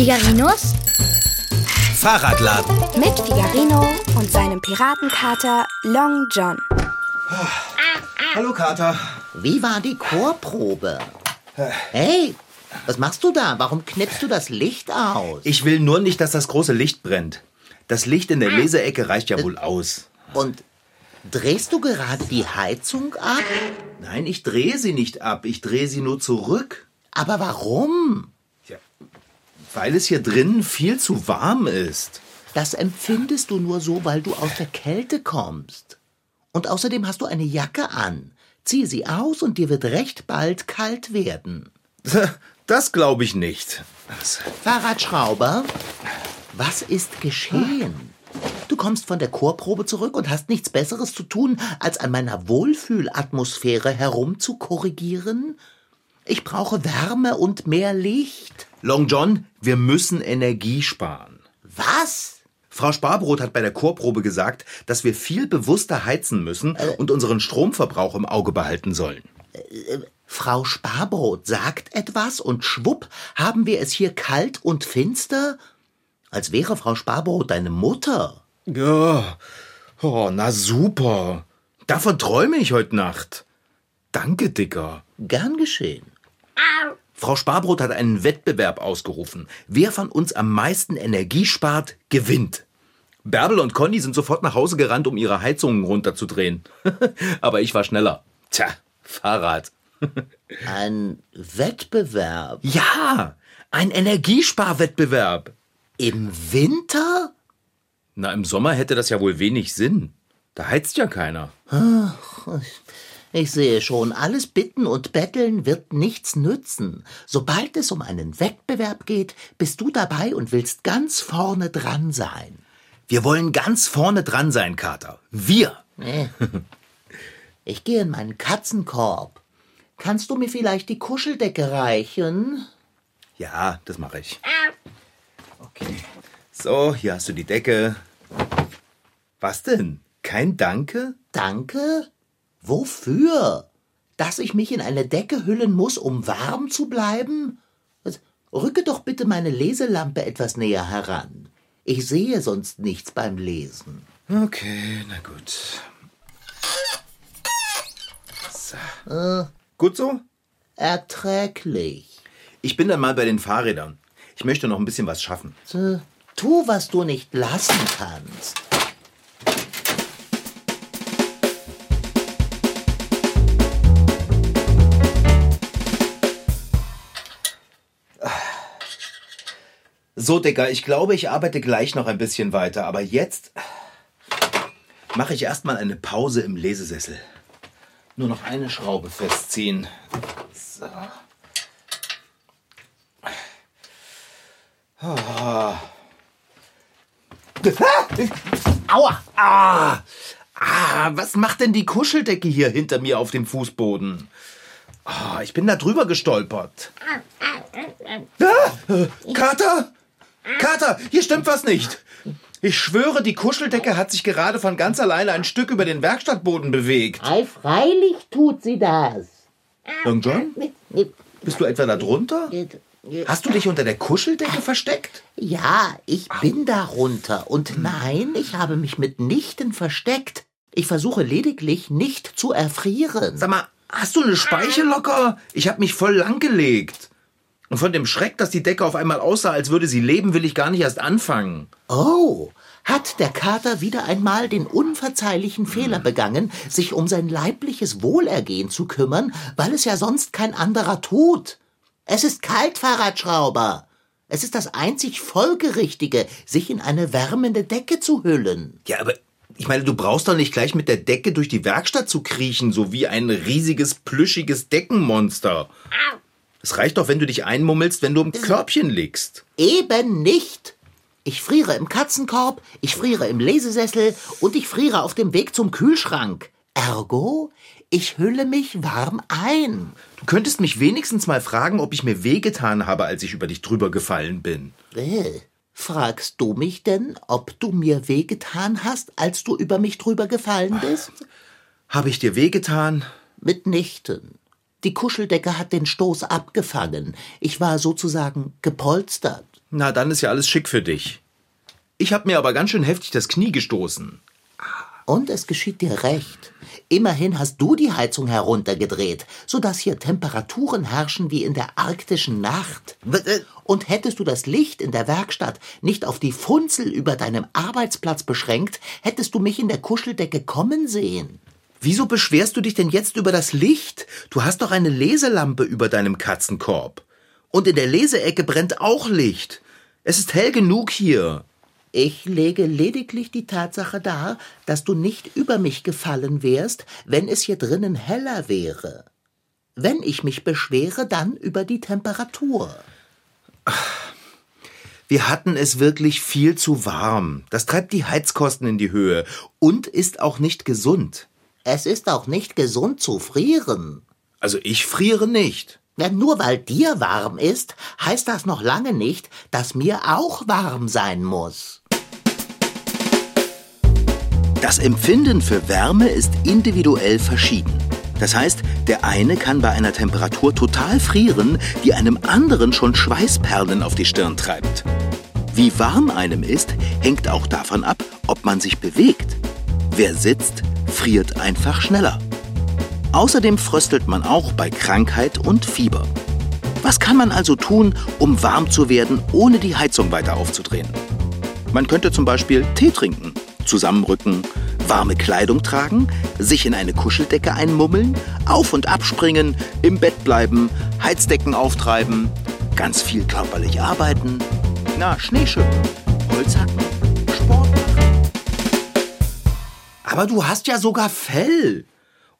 Figarinos Fahrradladen. mit Figarino und seinem Piratenkater Long John. Hallo Kater. Wie war die Chorprobe? Hey, was machst du da? Warum knippst du das Licht aus? Ich will nur nicht, dass das große Licht brennt. Das Licht in der Leseecke reicht ja wohl aus. Und drehst du gerade die Heizung ab? Nein, ich drehe sie nicht ab. Ich drehe sie nur zurück. Aber warum? Weil es hier drinnen viel zu warm ist. Das empfindest du nur so, weil du aus der Kälte kommst. Und außerdem hast du eine Jacke an. Zieh sie aus und dir wird recht bald kalt werden. Das glaube ich nicht. Fahrradschrauber, was ist geschehen? Du kommst von der Chorprobe zurück und hast nichts Besseres zu tun, als an meiner Wohlfühlatmosphäre herumzukorrigieren? Ich brauche Wärme und mehr Licht. Long John, wir müssen Energie sparen. Was? Frau Sparbrot hat bei der Chorprobe gesagt, dass wir viel bewusster heizen müssen und unseren Stromverbrauch im Auge behalten sollen. Frau Sparbrot sagt etwas und schwupp haben wir es hier kalt und finster? Als wäre Frau Sparbrot deine Mutter. Ja. Oh, na super. Davon träume ich heute Nacht. Danke, Dicker. Gern geschehen. Frau Sparbrot hat einen Wettbewerb ausgerufen. Wer von uns am meisten Energie spart, gewinnt. Bärbel und Conny sind sofort nach Hause gerannt, um ihre Heizungen runterzudrehen. Aber ich war schneller. Tja, Fahrrad. Ein Wettbewerb Ja, ein Energiesparwettbewerb. im Winter? Na, im Sommer hätte das ja wohl wenig Sinn. Da heizt ja keiner. Ich sehe schon, alles Bitten und Betteln wird nichts nützen. Sobald es um einen Wettbewerb geht, bist du dabei und willst ganz vorne dran sein. Wir wollen ganz vorne dran sein, Kater. Wir. Ich gehe in meinen Katzenkorb. Kannst du mir vielleicht die Kuscheldecke reichen? Ja, das mache ich. Okay. So, hier hast du die Decke. Was denn? Kein Danke? Danke? Wofür? Dass ich mich in eine Decke hüllen muss, um warm zu bleiben? Rücke doch bitte meine Leselampe etwas näher heran. Ich sehe sonst nichts beim Lesen. Okay, na gut. So. Gut so? Erträglich. Ich bin dann mal bei den Fahrrädern. Ich möchte noch ein bisschen was schaffen. Äh, Tu, was du nicht lassen kannst. So, Dicker, ich glaube, ich arbeite gleich noch ein bisschen weiter, aber jetzt mache ich erstmal eine Pause im Lesesessel. Nur noch eine Schraube festziehen. So. Ah. Aua! Ah! Ah, was macht denn die Kuscheldecke hier hinter mir auf dem Fußboden? Ah, ich bin da drüber gestolpert. Ah, äh, Kater! Kater, hier stimmt was nicht. Ich schwöre, die Kuscheldecke hat sich gerade von ganz alleine ein Stück über den Werkstattboden bewegt. Ei, freilich tut sie das. John, bist du etwa da drunter? Hast du dich unter der Kuscheldecke versteckt? Ja, ich bin darunter. Und nein, ich habe mich mitnichten versteckt. Ich versuche lediglich nicht zu erfrieren. Sag mal, hast du eine Speiche locker? Ich hab mich voll langgelegt. Und von dem Schreck, dass die Decke auf einmal aussah, als würde sie leben, will ich gar nicht erst anfangen. Oh, hat der Kater wieder einmal den unverzeihlichen Fehler begangen, sich um sein leibliches Wohlergehen zu kümmern, weil es ja sonst kein anderer tut. Es ist kalt, Fahrradschrauber. Es ist das einzig Folgerichtige, sich in eine wärmende Decke zu hüllen. Ja, aber ich meine, du brauchst doch nicht gleich mit der Decke durch die Werkstatt zu kriechen, so wie ein riesiges, plüschiges Deckenmonster. Es reicht doch, wenn du dich einmummelst, wenn du im Körbchen liegst. Eben nicht. Ich friere im Katzenkorb, ich friere im Lesesessel und ich friere auf dem Weg zum Kühlschrank. Ergo, ich hülle mich warm ein. Du könntest mich wenigstens mal fragen, ob ich mir wehgetan habe, als ich über dich drüber gefallen bin. Äh, fragst du mich denn, ob du mir wehgetan hast, als du über mich drüber gefallen bist? Habe ich dir wehgetan? Mitnichten. Die Kuscheldecke hat den Stoß abgefangen. Ich war sozusagen gepolstert. Na, dann ist ja alles schick für dich. Ich hab mir aber ganz schön heftig das Knie gestoßen. Und es geschieht dir recht. Immerhin hast du die Heizung heruntergedreht, sodass hier Temperaturen herrschen wie in der arktischen Nacht. äh, Und hättest du das Licht in der Werkstatt nicht auf die Funzel über deinem Arbeitsplatz beschränkt, hättest du mich in der Kuscheldecke kommen sehen. Wieso beschwerst du dich denn jetzt über das Licht? Du hast doch eine Leselampe über deinem Katzenkorb. Und in der Leseecke brennt auch Licht. Es ist hell genug hier. Ich lege lediglich die Tatsache dar, dass du nicht über mich gefallen wärst, wenn es hier drinnen heller wäre. Wenn ich mich beschwere, dann über die Temperatur. Wir hatten es wirklich viel zu warm. Das treibt die Heizkosten in die Höhe und ist auch nicht gesund. Es ist auch nicht gesund zu frieren. Also ich friere nicht. Denn nur weil dir warm ist, heißt das noch lange nicht, dass mir auch warm sein muss. Das Empfinden für Wärme ist individuell verschieden. Das heißt, der eine kann bei einer Temperatur total frieren, die einem anderen schon Schweißperlen auf die Stirn treibt. Wie warm einem ist, hängt auch davon ab, ob man sich bewegt. Wer sitzt, friert einfach schneller. Außerdem fröstelt man auch bei Krankheit und Fieber. Was kann man also tun, um warm zu werden, ohne die Heizung weiter aufzudrehen? Man könnte zum Beispiel Tee trinken, zusammenrücken, warme Kleidung tragen, sich in eine Kuscheldecke einmummeln, auf und abspringen, im Bett bleiben, Heizdecken auftreiben, ganz viel körperlich arbeiten, na, Holz Aber du hast ja sogar Fell.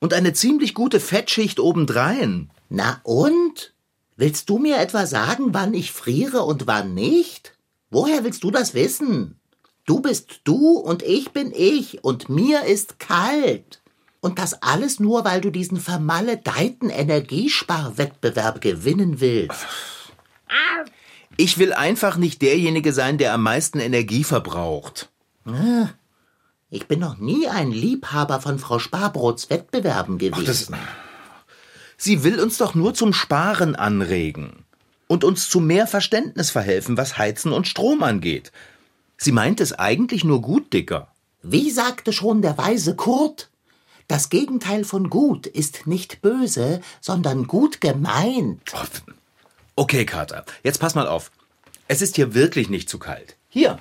Und eine ziemlich gute Fettschicht obendrein. Na und? Willst du mir etwa sagen, wann ich friere und wann nicht? Woher willst du das wissen? Du bist du und ich bin ich und mir ist kalt. Und das alles nur, weil du diesen vermaledeiten Energiesparwettbewerb gewinnen willst. Ich will einfach nicht derjenige sein, der am meisten Energie verbraucht. Ich bin noch nie ein Liebhaber von Frau Sparbrots Wettbewerben gewesen. Das, sie will uns doch nur zum Sparen anregen und uns zu mehr Verständnis verhelfen, was Heizen und Strom angeht. Sie meint es eigentlich nur gut, Dicker. Wie sagte schon der weise Kurt, das Gegenteil von gut ist nicht böse, sondern gut gemeint. Okay, Kater, jetzt pass mal auf. Es ist hier wirklich nicht zu kalt. Hier.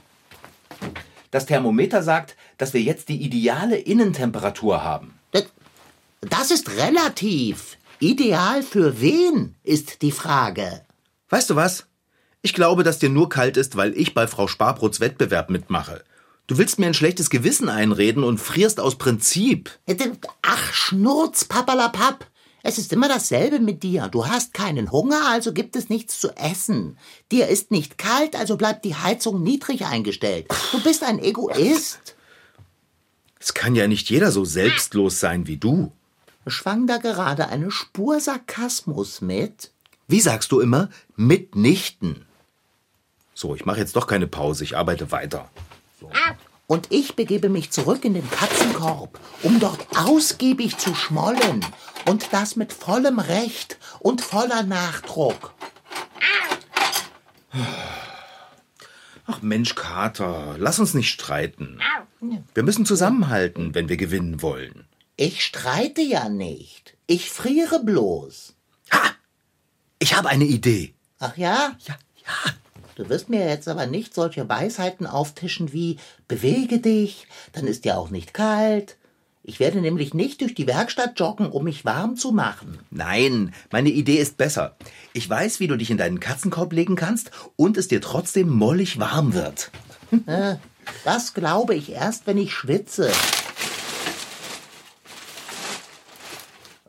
Das Thermometer sagt, dass wir jetzt die ideale Innentemperatur haben. Das- ist relativ. Ideal für wen ist die Frage. Weißt du was? Ich glaube, dass dir nur kalt ist, weil ich bei Frau Sparbrots Wettbewerb mitmache. Du willst mir ein schlechtes Gewissen einreden und frierst aus Prinzip. Ach, Schnurz, papalapap. Es ist immer dasselbe mit dir. Du hast keinen Hunger, also gibt es nichts zu essen. Dir ist nicht kalt, also bleibt die Heizung niedrig eingestellt. Du bist ein Egoist. Es kann ja nicht jeder so selbstlos sein wie du. Schwang da gerade eine Spur Sarkasmus mit? Wie sagst du immer? Mitnichten. So, ich mache jetzt doch keine Pause, ich arbeite weiter. Und ich begebe mich zurück in den Katzenkorb, um dort ausgiebig zu schmollen. Und das mit vollem Recht und voller Nachdruck. Ach Mensch, Kater, lass uns nicht streiten. Wir müssen zusammenhalten, wenn wir gewinnen wollen. Ich streite ja nicht. Ich friere bloß. Ich habe eine Idee. Ach ja? Ja, ja. Du wirst mir jetzt aber nicht solche Weisheiten auftischen wie bewege dich, dann ist dir auch nicht kalt. Ich werde nämlich nicht durch die Werkstatt joggen, um mich warm zu machen. Nein, meine Idee ist besser. Ich weiß, wie du dich in deinen Katzenkorb legen kannst und es dir trotzdem mollig warm wird. Das glaube ich erst, wenn ich schwitze.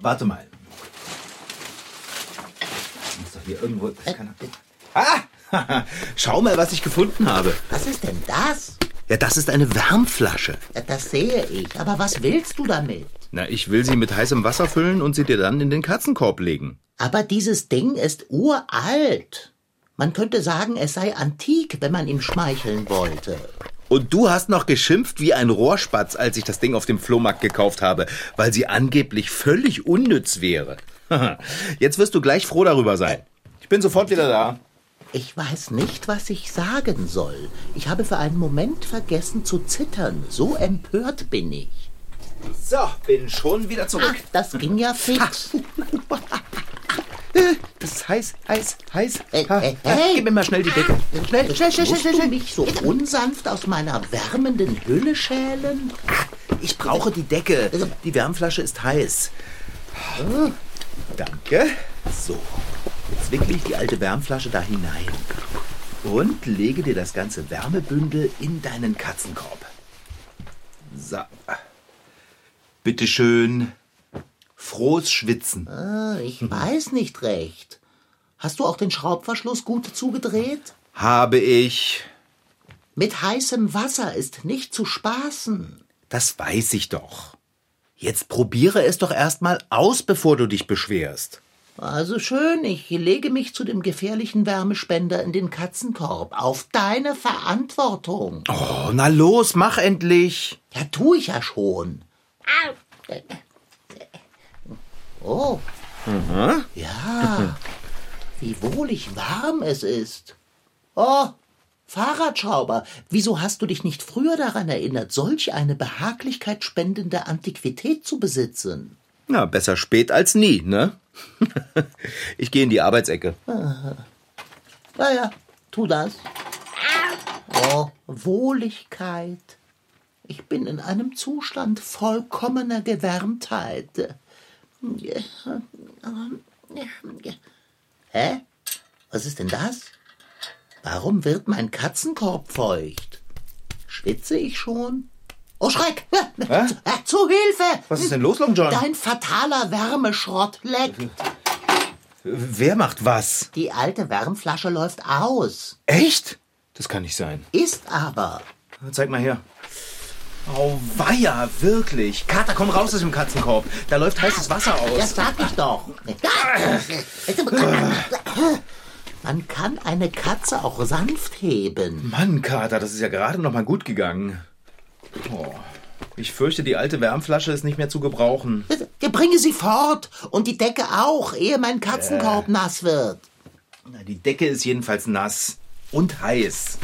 Warte mal. Muss doch hier irgendwo. Das kann ah! Schau mal, was ich gefunden habe. Was ist denn das? Ja, das ist eine Wärmflasche. Ja, Das sehe ich. Aber was willst du damit? Na, ich will sie mit heißem Wasser füllen und sie dir dann in den Katzenkorb legen. Aber dieses Ding ist uralt. Man könnte sagen, es sei antik, wenn man ihm schmeicheln wollte. Und du hast noch geschimpft wie ein Rohrspatz, als ich das Ding auf dem Flohmarkt gekauft habe, weil sie angeblich völlig unnütz wäre. Jetzt wirst du gleich froh darüber sein. Ich bin sofort wieder da. Ich weiß nicht, was ich sagen soll. Ich habe für einen Moment vergessen zu zittern. So empört bin ich. So, bin schon wieder zurück. Ach, das ging ja fix. Das ist heiß, heiß, heiß. Hey, Ha, hey, hey. Gib mir mal schnell die Decke. Schnell, schnell, schnell, schnell, schnell. du schnell. mich so unsanft aus meiner wärmenden Hülle schälen? Ich brauche die Decke. Die Wärmflasche ist heiß. Danke. So, jetzt wickle ich die alte Wärmflasche da hinein. Und lege dir das ganze Wärmebündel in deinen Katzenkorb. So. Bitteschön. Frohes Schwitzen. Ah, Ich weiß nicht recht. Hast du auch den Schraubverschluss gut zugedreht? Habe ich. Mit heißem Wasser ist nicht zu spaßen. Das weiß ich doch. Jetzt probiere es doch erstmal aus, bevor du dich beschwerst. Also schön, ich lege mich zu dem gefährlichen Wärmespender in den Katzenkorb. Auf deine Verantwortung. Oh, na los, mach endlich. Ja, tu ich ja schon. Oh. Ja. Wie wohlig warm es ist. Oh, Fahrradschrauber, wieso hast du dich nicht früher daran erinnert, solch eine Behaglichkeit spendende Antiquität zu besitzen? Na, besser spät als nie, ne? ich gehe in die Arbeitsecke. Naja, tu das. Oh, Wohligkeit. Ich bin in einem Zustand vollkommener Gewärmtheit. Hä? Was ist denn das? Warum wird mein Katzenkorb feucht? Schwitze ich schon? Oh Schreck! Äh, Zu Hilfe! Was ist denn los, Long John? Dein fataler Wärmeschrott leckt. Wer macht was? Die alte Wärmflasche läuft aus. Echt? Das kann nicht sein. Ist aber. Zeig mal her. Oh, weia, wirklich. Kater, komm raus aus dem Katzenkorb. Da läuft heißes Wasser Das aus. sag ich doch. Man kann eine Katze auch sanft heben. Mann, Kater, das ist ja gerade noch mal gut gegangen. Oh, ich fürchte, die alte Wärmflasche ist nicht mehr zu gebrauchen. Bringe sie fort und die Decke auch, ehe mein Katzenkorb nass wird. Na, die Decke ist jedenfalls nass und heiß.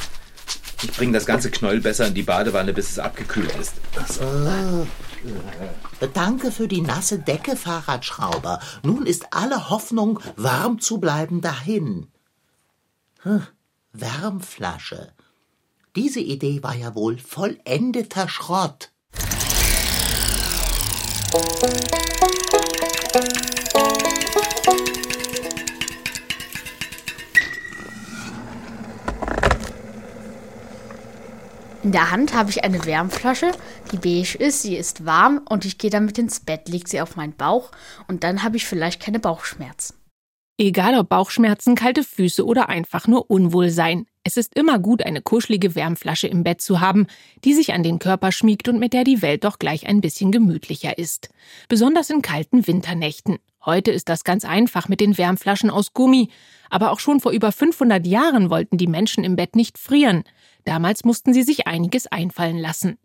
Ich bringe das ganze Knäuel besser in die Badewanne, bis es abgekühlt ist. Danke für die nasse Decke, Fahrradschrauber. Nun ist alle Hoffnung, warm zu bleiben, dahin. Hm, Wärmflasche. Diese Idee war ja wohl vollendeter Schrott. In der Hand habe ich eine Wärmflasche, die beige ist, sie ist warm und ich gehe damit ins Bett, lege sie auf meinen Bauch und dann habe ich vielleicht keine Bauchschmerzen. Egal ob Bauchschmerzen, kalte Füße oder einfach nur Unwohlsein. Es ist immer gut, eine kuschelige Wärmflasche im Bett zu haben, die sich an den Körper schmiegt und mit der die Welt doch gleich ein bisschen gemütlicher ist. Besonders in kalten Winternächten. Heute ist das ganz einfach mit den Wärmflaschen aus Gummi. Aber auch schon vor über 500 Jahren wollten die Menschen im Bett nicht frieren. Damals mussten sie sich einiges einfallen lassen.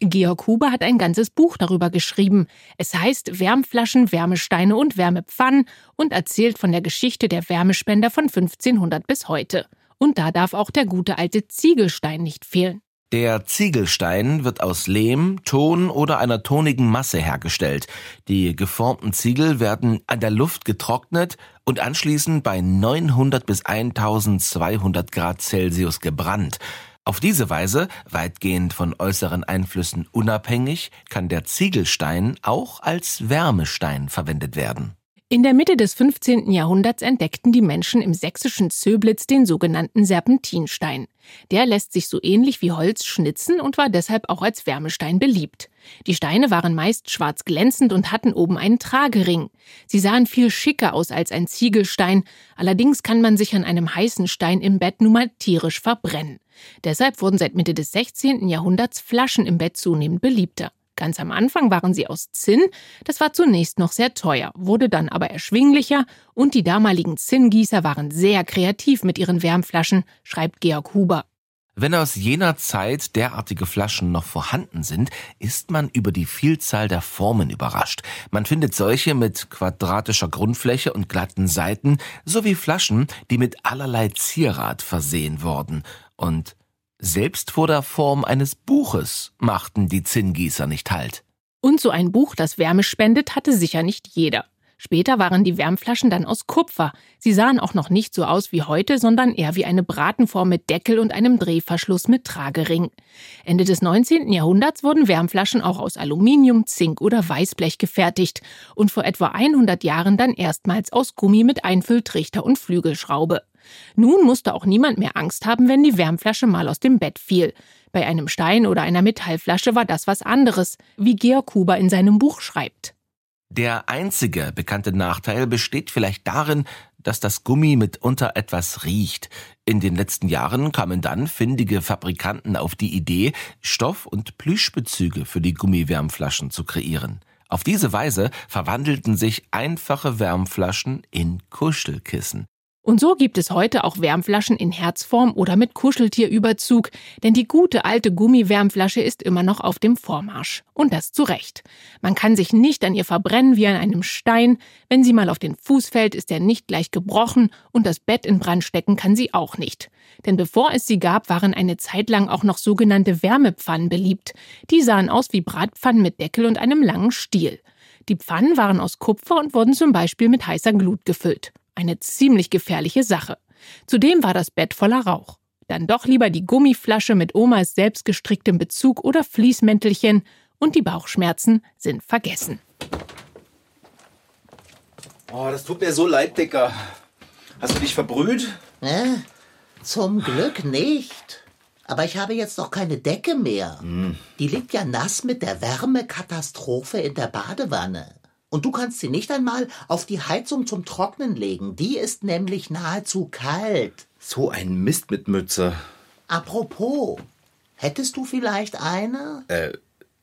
Georg Huber hat ein ganzes Buch darüber geschrieben. Es heißt Wärmflaschen, Wärmesteine und Wärmepfannen und erzählt von der Geschichte der Wärmespender von 1500 bis heute. Und da darf auch der gute alte Ziegelstein nicht fehlen. Der Ziegelstein wird aus Lehm, Ton oder einer tonigen Masse hergestellt. Die geformten Ziegel werden an der Luft getrocknet und anschließend bei 900 bis 1200 Grad Celsius gebrannt. Auf diese Weise, weitgehend von äußeren Einflüssen unabhängig, kann der Ziegelstein auch als Wärmestein verwendet werden. In der Mitte des 15. Jahrhunderts entdeckten die Menschen im sächsischen Zöblitz den sogenannten Serpentinstein. Der lässt sich so ähnlich wie Holz schnitzen und war deshalb auch als Wärmestein beliebt. Die Steine waren meist schwarz glänzend und hatten oben einen Tragering. Sie sahen viel schicker aus als ein Ziegelstein, allerdings kann man sich an einem heißen Stein im Bett nun mal tierisch verbrennen. Deshalb wurden seit Mitte des 16. Jahrhunderts Flaschen im Bett zunehmend beliebter. Ganz am Anfang waren sie aus Zinn, das war zunächst noch sehr teuer, wurde dann aber erschwinglicher und die damaligen Zinngießer waren sehr kreativ mit ihren Wärmflaschen, schreibt Georg Huber. Wenn aus jener Zeit derartige Flaschen noch vorhanden sind, ist man über die Vielzahl der Formen überrascht. Man findet solche mit quadratischer Grundfläche und glatten Seiten, sowie Flaschen, die mit allerlei Zierat versehen wurden. Und selbst vor der Form eines Buches machten die Zinngießer nicht Halt. Und so ein Buch, das Wärme spendet, hatte sicher nicht jeder. Später waren die Wärmflaschen dann aus Kupfer. Sie sahen auch noch nicht so aus wie heute, sondern eher wie eine Bratenform mit Deckel und einem Drehverschluss mit Tragering. Ende des 19. Jahrhunderts wurden Wärmflaschen auch aus Aluminium, Zink oder Weißblech gefertigt und vor etwa 100 Jahren dann erstmals aus Gummi mit Einfülltrichter und Flügelschraube. Nun musste auch niemand mehr Angst haben, wenn die Wärmflasche mal aus dem Bett fiel. Bei einem Stein oder einer Metallflasche war das was anderes, wie Georg Huber in seinem Buch schreibt. Der einzige bekannte Nachteil besteht vielleicht darin, dass das Gummi mitunter etwas riecht. In den letzten Jahren kamen dann findige Fabrikanten auf die Idee, Stoff- und Plüschbezüge für die Gummiwärmflaschen zu kreieren. Auf diese Weise verwandelten sich einfache Wärmflaschen in Kuschelkissen. Und so gibt es heute auch Wärmflaschen in Herzform oder mit Kuscheltierüberzug, denn die gute alte Gummiwärmflasche ist immer noch auf dem Vormarsch. Und das zu Recht. Man kann sich nicht an ihr verbrennen wie an einem Stein. Wenn sie mal auf den Fuß fällt, ist er nicht gleich gebrochen und das Bett in Brand stecken kann sie auch nicht. Denn bevor es sie gab, waren eine Zeit lang auch noch sogenannte Wärmepfannen beliebt. Die sahen aus wie Bratpfannen mit Deckel und einem langen Stiel. Die Pfannen waren aus Kupfer und wurden zum Beispiel mit heißer Glut gefüllt. Eine ziemlich gefährliche Sache. Zudem war das Bett voller Rauch. Dann doch lieber die Gummiflasche mit Omas selbstgestricktem Bezug oder Fließmäntelchen und die Bauchschmerzen sind vergessen. Oh, das tut mir so leid, Dicker. Hast du dich verbrüht? Äh, zum Glück nicht. Aber ich habe jetzt noch keine Decke mehr. Die liegt ja nass mit der Wärmekatastrophe in der Badewanne. Und du kannst sie nicht einmal auf die Heizung zum Trocknen legen. Die ist nämlich nahezu kalt. So ein Mist mit Mütze. Apropos, hättest du vielleicht eine?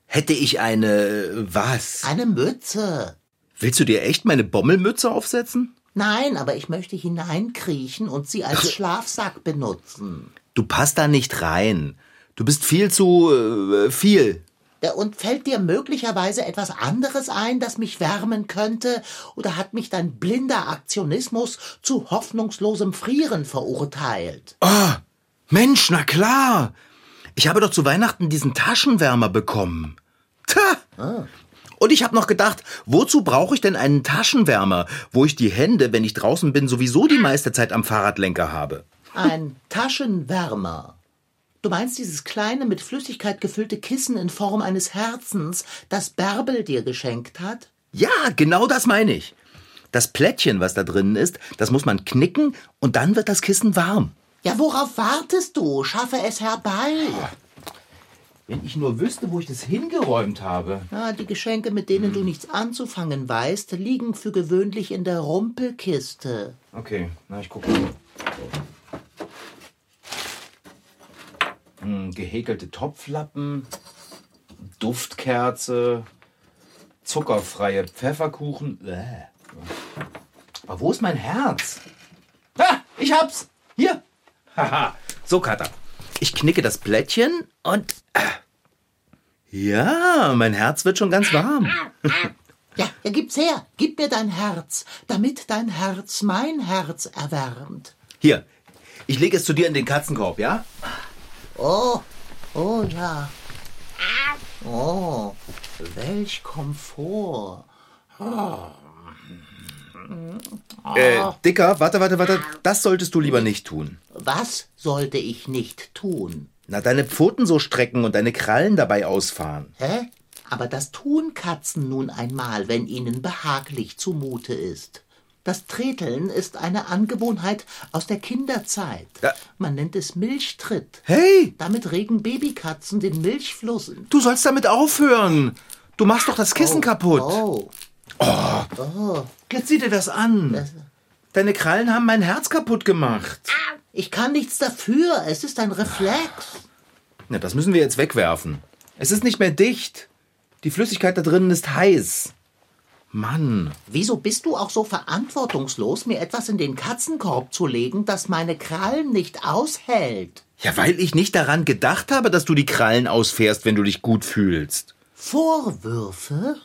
Hätte ich eine. was? Eine Mütze. Willst du dir echt meine Bommelmütze aufsetzen? Nein, aber ich möchte hineinkriechen und sie als Schlafsack benutzen. Du passt da nicht rein. Du bist viel zu. Äh, viel. Und fällt dir möglicherweise etwas anderes ein, das mich wärmen könnte? Oder hat mich dein blinder Aktionismus zu hoffnungslosem Frieren verurteilt? Mensch, na klar. Ich habe doch zu Weihnachten diesen Taschenwärmer bekommen. Tja. Und ich habe noch gedacht, wozu brauche ich denn einen Taschenwärmer, wo ich die Hände, wenn ich draußen bin, sowieso die meiste Zeit am Fahrradlenker habe? Ein Taschenwärmer. Du meinst dieses kleine, mit Flüssigkeit gefüllte Kissen in Form eines Herzens, das Bärbel dir geschenkt hat? Ja, genau das meine ich. Das Plättchen, was da drinnen ist, das muss man knicken und dann wird das Kissen warm. Ja, worauf wartest du? Schaffe es herbei. Wenn ich nur wüsste, wo ich das hingeräumt habe. Ja, die Geschenke, mit denen du nichts anzufangen weißt, liegen für gewöhnlich in der Rumpelkiste. Okay, na, ich gucke mal. Hm, gehäkelte Topflappen, Duftkerze, zuckerfreie Pfefferkuchen. Bäh. Aber wo ist mein Herz? Ha, ich hab's! Hier! Haha, so, Kater. Ich knicke das Plättchen und. Ja, mein Herz wird schon ganz warm. Ja, ja, gib's her, gib mir dein Herz, damit dein Herz mein Herz erwärmt. Hier, ich lege es zu dir in den Katzenkorb, ja? Oh, oh ja. Oh, welch Komfort. Äh, Dicker, warte, warte, warte. Das solltest du lieber nicht tun. Was sollte ich nicht tun? Na, deine Pfoten so strecken und deine Krallen dabei ausfahren. Hä? Aber das tun Katzen nun einmal, wenn ihnen behaglich zumute ist. Das Treteln ist eine Angewohnheit aus der Kinderzeit. Ja. Man nennt es Milchtritt. Hey, Damit regen Babykatzen den Milchfluss. du sollst damit aufhören. Du machst doch das Kissen kaputt. Oh, Jetzt sieh dir das an. Deine Krallen haben mein Herz kaputt gemacht. ich kann nichts dafür. Es ist ein Reflex. Na, das müssen wir jetzt wegwerfen. Es ist nicht mehr dicht. Die Flüssigkeit da drinnen ist heiß. Mann, Wieso bist du auch so verantwortungslos, mir etwas in den Katzenkorb zu legen, das meine Krallen nicht aushält? Ja, weil ich nicht daran gedacht habe, dass du die Krallen ausfährst, wenn du dich gut fühlst. Vorwürfe?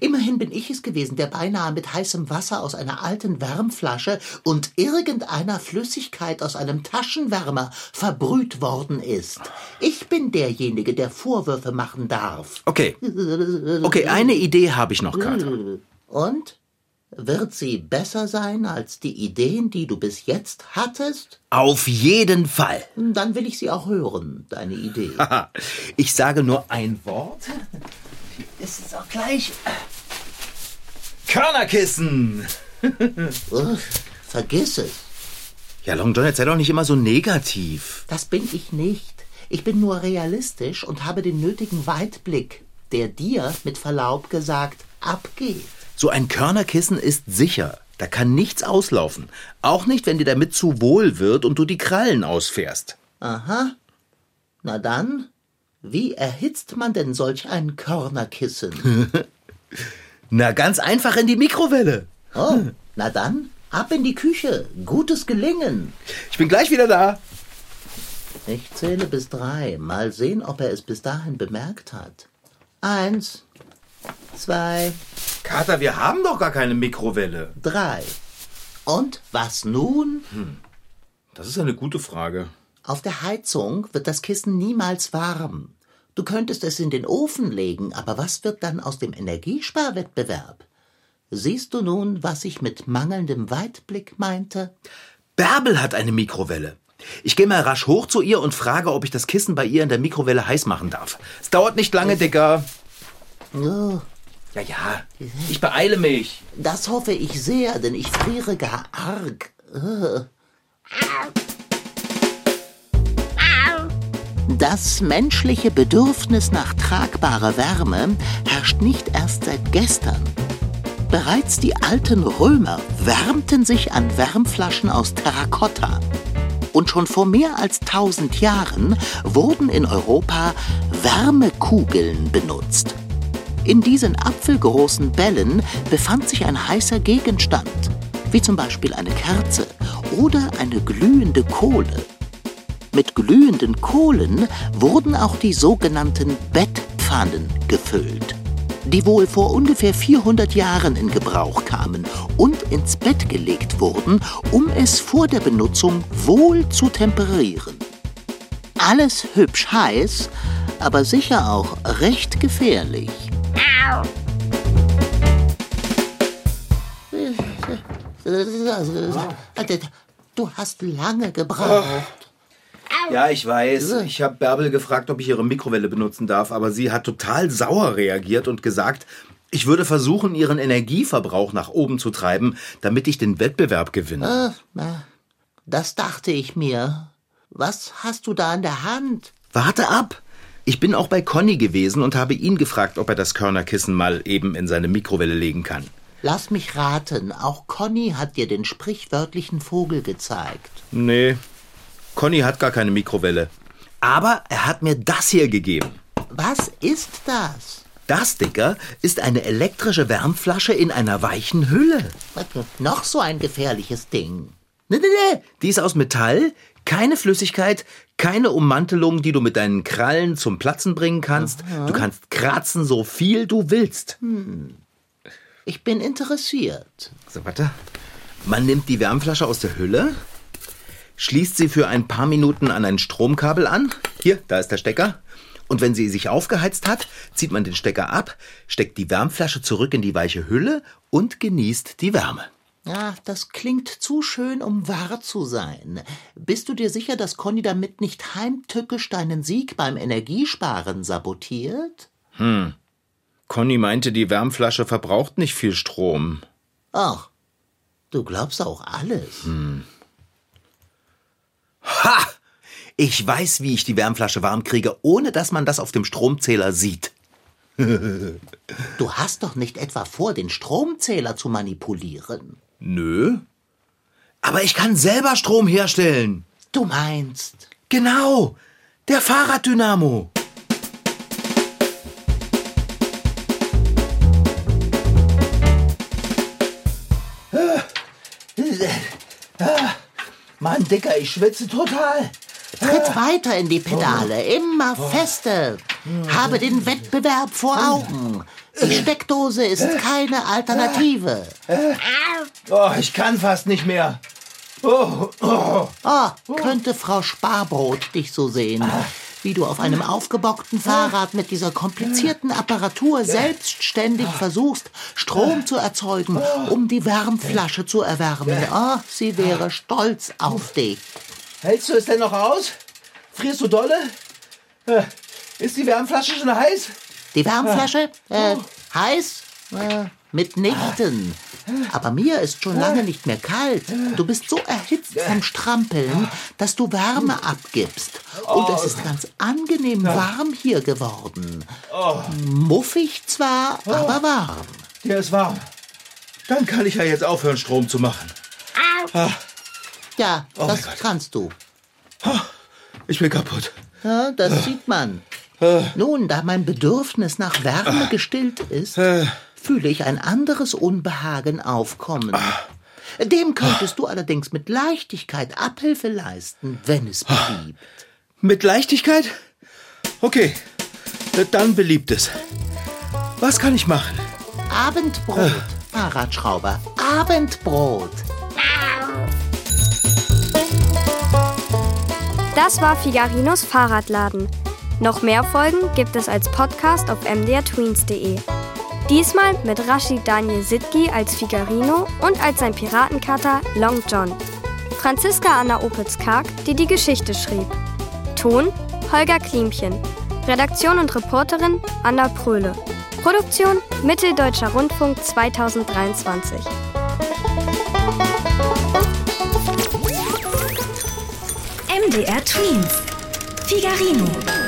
Immerhin bin ich es gewesen, der beinahe mit heißem Wasser aus einer alten Wärmflasche und irgendeiner Flüssigkeit aus einem Taschenwärmer verbrüht worden ist. Ich bin derjenige, der Vorwürfe machen darf. Okay. Okay, eine Idee habe ich noch, Kater. Und? Wird sie besser sein als die Ideen, die du bis jetzt hattest? Auf jeden Fall. Dann will ich sie auch hören, deine Idee. Ich sage nur ein Wort. Ist es auch gleich. Körnerkissen. Uff, vergiss es. Ja, Long John, jetzt sei doch nicht immer so negativ. Das bin ich nicht. Ich bin nur realistisch und habe den nötigen Weitblick, der dir, mit Verlaub gesagt, abgeht. So ein Körnerkissen ist sicher. Da kann nichts auslaufen. Auch nicht, wenn dir damit zu wohl wird und du die Krallen ausfährst. Aha. Na dann, wie erhitzt man denn solch ein Körnerkissen? Na, ganz einfach in die Mikrowelle. Oh, na dann, ab in die Küche. Gutes Gelingen. Ich bin gleich wieder da. Ich zähle bis drei. Mal sehen, ob er es bis dahin bemerkt hat. Eins, zwei, Kater, wir haben doch gar keine Mikrowelle. drei. Und was nun? Das ist eine gute Frage. Auf der Heizung wird das Kissen niemals warm. Du könntest es in den Ofen legen, aber was wird dann aus dem Energiesparwettbewerb? Siehst du nun, was ich mit mangelndem Weitblick meinte? Bärbel hat eine Mikrowelle. Ich gehe mal rasch hoch zu ihr und frage, ob ich das Kissen bei ihr in der Mikrowelle heiß machen darf. Es dauert nicht lange, Dicker. Oh, Ja, ja, ich beeile mich. das hoffe ich sehr, denn ich friere gar arg. Äh. Das menschliche Bedürfnis nach tragbarer Wärme herrscht nicht erst seit gestern. Bereits die alten Römer wärmten sich an Wärmflaschen aus Terrakotta. Und schon vor mehr als tausend Jahren wurden in Europa Wärmekugeln benutzt. In diesen apfelgroßen Bällen befand sich ein heißer Gegenstand, wie zum Beispiel eine Kerze oder eine glühende Kohle. Mit glühenden Kohlen wurden auch die sogenannten Bettpfannen gefüllt, die wohl vor ungefähr 400 Jahren in Gebrauch kamen und ins Bett gelegt wurden, um es vor der Benutzung wohl zu temperieren. Alles hübsch heiß, aber sicher auch recht gefährlich. Du hast lange gebraucht. Ja, ich weiß. Ich habe Bärbel gefragt, ob ich ihre Mikrowelle benutzen darf, aber sie hat total sauer reagiert und gesagt, ich würde versuchen, ihren Energieverbrauch nach oben zu treiben, damit ich den Wettbewerb gewinne. Das dachte ich mir. Was hast du da in der Hand? Warte ab! Ich bin auch bei Conny gewesen und habe ihn gefragt, ob er das Körnerkissen mal eben in seine Mikrowelle legen kann. Lass mich raten, auch Conny hat dir den sprichwörtlichen Vogel gezeigt. Nee, Conny hat gar keine Mikrowelle. Aber er hat mir das hier gegeben. Was ist das? Das, Dicker, ist eine elektrische Wärmflasche in einer weichen Hülle. Noch so ein gefährliches Ding. Nee, nee, nee. Die ist aus Metall, keine Flüssigkeit, keine Ummantelung, die du mit deinen Krallen zum Platzen bringen kannst. Du kannst kratzen, so viel du willst. Ich bin interessiert. So, warte. Man nimmt die Wärmflasche aus der Hülle, schließt sie für ein paar Minuten an ein Stromkabel an. Hier, da ist der Stecker. Und wenn sie sich aufgeheizt hat, zieht man den Stecker ab, steckt die Wärmflasche zurück in die weiche Hülle und genießt die Wärme. Ja, das klingt zu schön, um wahr zu sein. Bist du dir sicher, dass Conny damit nicht heimtückisch deinen Sieg beim Energiesparen sabotiert? Conny meinte, die Wärmflasche verbraucht nicht viel Strom. Ach, du glaubst auch alles. Ha! Ich weiß, wie ich die Wärmflasche warm kriege, ohne dass man das auf dem Stromzähler sieht. Du hast doch nicht etwa vor, den Stromzähler zu manipulieren. Nö. Aber ich kann selber Strom herstellen. Du meinst. Genau. Der Fahrraddynamo. Dicker, ich schwitze total. Tritt weiter in die Pedale, immer fester. Habe den Wettbewerb vor Augen. Die Steckdose ist keine Alternative. Oh, ich kann fast nicht mehr. Oh, oh. Oh, könnte Frau Sparbrot dich so sehen. Wie du auf einem aufgebockten Fahrrad mit dieser komplizierten Apparatur selbstständig versuchst, Strom zu erzeugen, um die Wärmflasche zu erwärmen. Oh, sie wäre stolz auf dich. Hältst du es denn noch aus? Frierst du dolle? Äh, Ist die Wärmflasche schon heiß? Die Wärmflasche? Äh, heiß? Äh, mitnichten. Aber mir ist schon lange nicht mehr kalt. Du bist so erhitzt vom Strampeln, dass du Wärme abgibst. Und es ist ganz angenehm warm hier geworden. Muffig zwar, aber warm. Der ist warm. Dann kann ich ja jetzt aufhören, Strom zu machen. Ja, Oh das kannst du. Ich bin kaputt. Ja, das sieht man. Nun, da mein Bedürfnis nach Wärme gestillt ist, fühle ich ein anderes Unbehagen aufkommen. Dem könntest du allerdings mit Leichtigkeit Abhilfe leisten, wenn es beliebt. Mit Leichtigkeit? Okay, dann beliebt es. Was kann ich machen? Abendbrot, Fahrradschrauber, Abendbrot. Das war Figarinos Fahrradladen. Noch mehr Folgen gibt es als Podcast auf mdrtweens.de. Diesmal mit Rashid Daniel Sitki als Figarino und als sein Piratenkater Long John. Franziska Anna Opitz-Karg, die die Geschichte schrieb. Ton Holger Klimchen. Redaktion und Reporterin Anna Pröhle. Produktion Mitteldeutscher Rundfunk 2023. MDR Twins. Figarino.